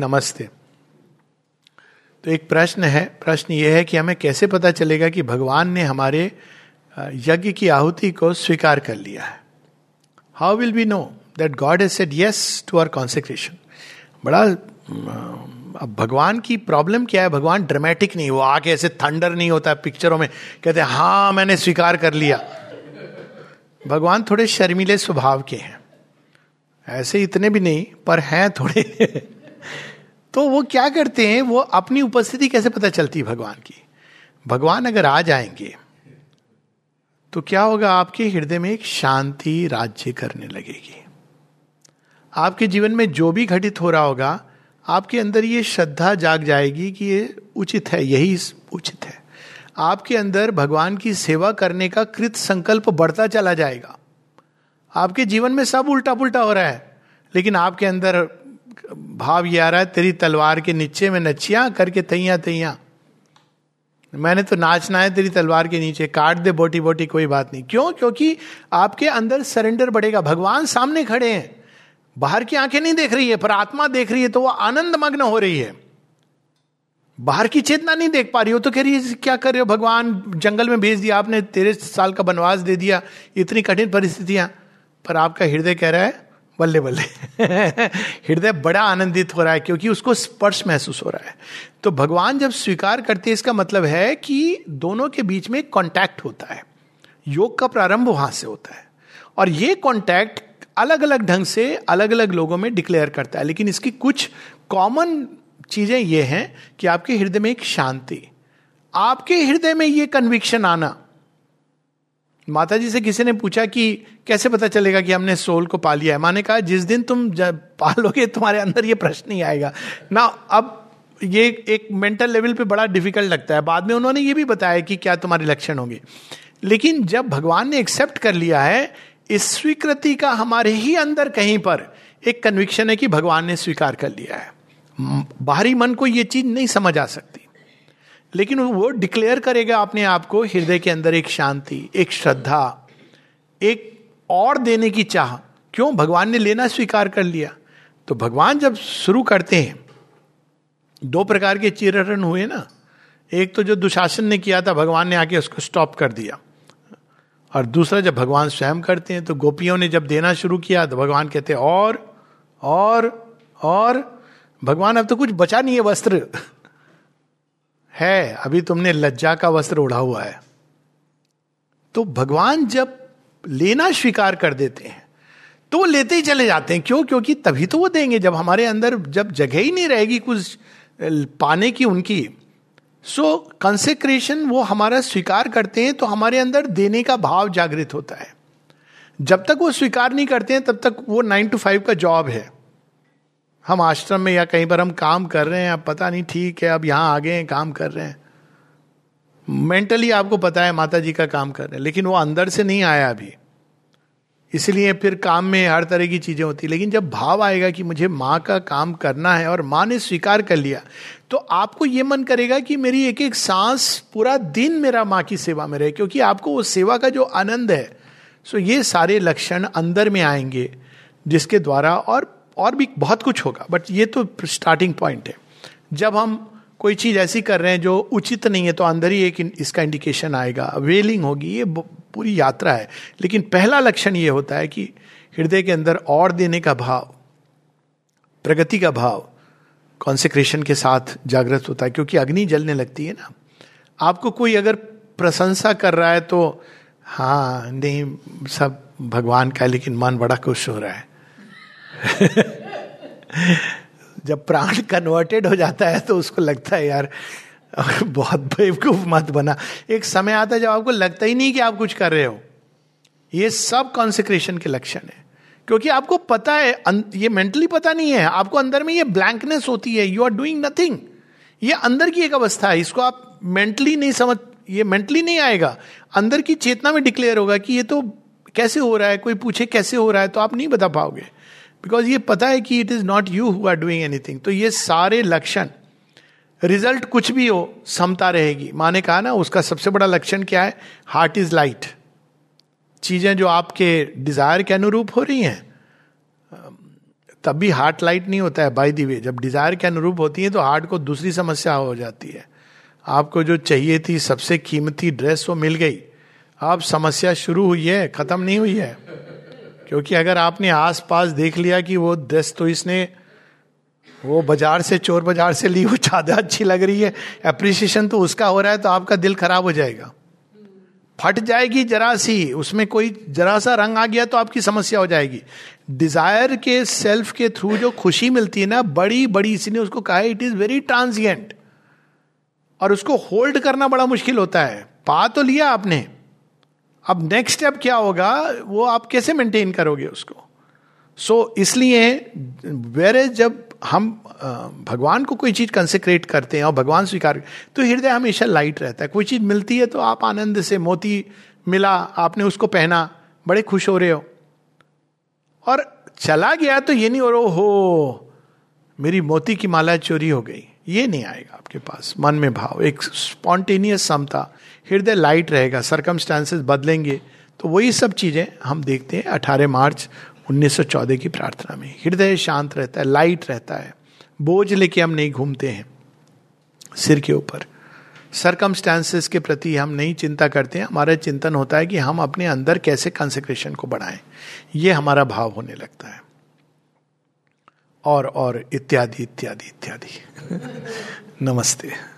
नमस्ते। तो एक प्रश्न है, प्रश्न यह है कि हमें कैसे पता चलेगा कि भगवान ने हमारे यज्ञ की आहुति को स्वीकार कर लिया है? How will be know that God has said yes to our consecration बड़ा अब भगवान की प्रॉब्लम क्या है? भगवान ड्रामेटिक नहीं, वो आके ऐसे थंडर नहीं होता पिक्चरों में, कहते हैं हाँ मैंने स्वीकार कर लिया। भगवान थोड़े शर्मीले स्वभाव के हैं। ऐसे इतने भी नहीं, पर हैं थोड़े। तो वो क्या करते हैं? वो अपनी उपस्थिति कैसे पता चलती है भगवान की? भगवान अगर आ जाएँगे तो क्या होगा? आपके हृदय में एक शांति राज्य करने लगेगी। आपके जीवन में जो भी घटित हो रहा होगा, आपके अंदर ये श्रद्धा जाग जाएगी कि ये उचित है, यही उचित है। आपके अंदर भगवान की सेवा करने का कृत संकल्प बढ़ता चला जाएगा। आपके जीवन में सब उल्टा पुल्टा हो रहा है, लेकिन आपके अंदर भाव ये आ रहा है, तेरी तलवार के नीचे में नचिया करके तैया तैया मैंने तो नाचना है तेरी तलवार के नीचे, काट दे बोटी बोटी कोई बात नहीं। क्यों? क्योंकि आपके अंदर सरेंडर बढ़ेगा। भगवान सामने खड़े हैं। बाहर की आँखें नहीं देख रही है, पर आत्मा देख रही है तो वह आनंद मग्न हो रही है। बाहर की चेतना नहीं देख पा रही हो तो कह रही है, क्या कर रहे हो भगवान? जंगल में भेज दिया आपने तेरह साल का वनवास दे दिया, इतनी कठिन परिस्थितियाँ। पर आपका हृदय कह रहा है बल्ले बल्ले। हृदय बड़ा आनंदित हो रहा है क्योंकि उसको स्पर्श महसूस हो रहा है। तो भगवान जब स्वीकार करते हैं, इसका मतलब है कि दोनों के बीच में कॉन्टैक्ट होता है। योग का प्रारंभ वहाँ से होता है। और ये कॉन्टैक्ट अलग अलग ढंग से अलग अलग लोगों में डिक्लेयर करता है। लेकिन इसकी कुछ कॉमन चीज़ें ये हैं कि आपके हृदय में एक शांति, आपके हृदय में ये कन्विक्शन आना माता जी से किसी ने पूछा कि कैसे पता चलेगा कि हमने सोल को पा लिया है? माने कहा, जिस दिन तुम पालोगे, तुम्हारे अंदर ये प्रश्न नहीं आएगा। ना, अब ये एक मेंटल लेवल पे बड़ा डिफ़िकल्ट लगता है। बाद में उन्होंने ये भी बताया कि क्या तुम्हारे लक्षण होंगे। लेकिन जब भगवान ने एक्सेप्ट कर लिया है, इस स्वीकृति का हमारे ही अंदर कहीं पर एक कन्विक्शन है कि भगवान ने स्वीकार कर लिया है। बाहरी मन को ये चीज़ नहीं समझ आ सकती। लेकिन वो डिक्लेयर करेगा अपने आप को, हृदय के अंदर एक शांति, एक श्रद्धा, एक और देने की चाह। क्यों? भगवान ने लेना स्वीकार कर लिया। तो भगवान जब शुरू करते हैं, दो प्रकार के चिरहरण हुए ना। एक तो जो दुशासन ने किया था, भगवान ने आके उसको स्टॉप कर दिया। और दूसरा, जब भगवान स्वयं करते हैं तो गोपियों ने जब देना शुरू किया तो भगवान कहते और और और। भगवान, अब तो कुछ बचा नहीं है वस्त्र। है अभी तुमने लज्जा का वस्त्र उड़ा हुआ है। तो भगवान जब लेना स्वीकार कर देते हैं तो वो लेते ही चले जाते हैं। क्यों? क्योंकि तभी तो वो देंगे। जब हमारे अंदर जब जगह ही नहीं रहेगी कुछ पाने की उनकी सो so, कंसेक्रेशन वो हमारा स्वीकार करते हैं तो हमारे अंदर देने का भाव जागृत होता है। जब तक वो स्वीकार नहीं करते हैं तब तक वो नाइन टू फाइव का जॉब है। हम आश्रम में या कहीं पर हम काम कर रहे हैं अब पता नहीं, ठीक है, अब यहाँ आ गए हैं, काम कर रहे हैं। मेंटली आपको पता है माता जी का काम कर रहे हैं, लेकिन वो अंदर से नहीं आया अभी। इसलिए फिर काम में हर तरह की चीज़ें होती लेकिन जब भाव आएगा कि मुझे माँ का काम करना है और माँ ने स्वीकार कर लिया तो आपको ये मन करेगा कि मेरी एक एक सांस पूरा दिन मेरा माँ की सेवा में रहे, क्योंकि आपको उस सेवा का जो आनंद है, सो ये सारे लक्षण अंदर में आएँगे, जिसके द्वारा और और भी बहुत कुछ होगा बट ये तो स्टार्टिंग पॉइंट है। जब हम कोई चीज़ ऐसी कर रहे हैं जो उचित नहीं है तो अंदर ही एक इसका इंडिकेशन आएगा। वेलिंग होगी, ये पूरी यात्रा है। लेकिन पहला लक्षण ये होता है कि हृदय के अंदर और देने का भाव, प्रगति का भाव कॉन्सेक्रेशन के साथ जागृत होता है, क्योंकि अग्नि जलने लगती है ना। आपको कोई अगर प्रशंसा कर रहा है तो हाँ नहीं, सब भगवान का है, लेकिन मन बड़ा खुश हो रहा है। जब प्राण कन्वर्टेड हो जाता है तो उसको लगता है, यार, बहुत बेवकूफ़ मत बना। एक समय आता है जब आपको लगता ही नहीं कि आप कुछ कर रहे हो। ये सब कॉन्सेक्रेशन के लक्षण है। क्योंकि आपको पता है ये मेंटली पता नहीं है, आपको अंदर में ये ब्लैंकनेस होती है यू आर डूइंग नथिंग ये अंदर की एक अवस्था है, इसको आप मेंटली नहीं समझ, ये मेंटली नहीं आएगा। अंदर की चेतना में डिक्लेयर होगा कि ये तो कैसे हो रहा है, कोई पूछे कैसे हो रहा है तो आप नहीं बता पाओगे। बिकॉज़ ये पता है कि it is not you who are doing anything तो ये सारे लक्षण रिज़ल्ट कुछ भी हो समता रहेगी। माँ ने कहा ना, उसका सबसे बड़ा लक्षण क्या है? हार्ट इज़ लाइट चीज़ें जो आपके डिज़ायर के अनुरूप हो रही हैं, तब भी हार्ट लाइट नहीं होता है। बाई दी वे जब डिज़ायर के अनुरूप होती है तो हार्ट को दूसरी समस्या हो जाती है। आपको जो चाहिए थी, सबसे कीमती ड्रेस वो मिल गई। अब समस्या शुरू हुई है, खत्म नहीं हुई है। क्योंकि अगर आपने आस पास देख लिया कि वो ड्रेस तो इसने वो बाज़ार से, चोर बाज़ार से ली, वो ज़्यादा अच्छी लग रही है। अप्रिसिएशन तो उसका हो रहा है तो आपका दिल खराब हो जाएगा। फट जाएगी जरा सी, उसमें कोई जरा सा रंग आ गया तो आपकी समस्या हो जाएगी। डिज़ायर के सेल्फ के थ्रू जो खुशी मिलती है ना, बड़ी बड़ी इसी ने उसको कहा इट इज़ वेरी ट्रांसिएंट और उसको होल्ड करना बड़ा मुश्किल होता है। पा तो लिया आपने। अब नेक्स्ट स्टेप क्या होगा? वो आप कैसे मेंटेन करोगे उसको? सो so, इसलिए वेरे जब हम भगवान को कोई चीज़ कंसेक्रेट करते हैं और भगवान स्वीकार तो हृदय हमेशा लाइट रहता है। कोई चीज़ मिलती है तो आप आनंद से मोती मिला आपने उसको पहना बड़े खुश हो रहे हो। और चला गया तो ये नहीं हो रहा हो मेरी मोती की माला चोरी हो गई। ये नहीं आएगा आपके पास। मन में भाव। एक स्पॉन्टेनियस समता। हृदय लाइट रहेगा। सरकमस्टांसेस बदलेंगे। तो वही सब चीज़ें हम देखते हैं अठारह मार्च 1914 की प्रार्थना में। हृदय शांत रहता है लाइट रहता है। बोझ लेके हम नहीं घूमते हैं सिर के ऊपर। सरकमस्टांसेस के प्रति हम नहीं चिंता करते हैं। हमारा चिंतन होता है कि हम अपने अंदर कैसे कंसेक्रेशन को बढ़ाएँ। ये हमारा भाव होने लगता है। और और इत्यादि इत्यादि इत्यादि। नमस्ते।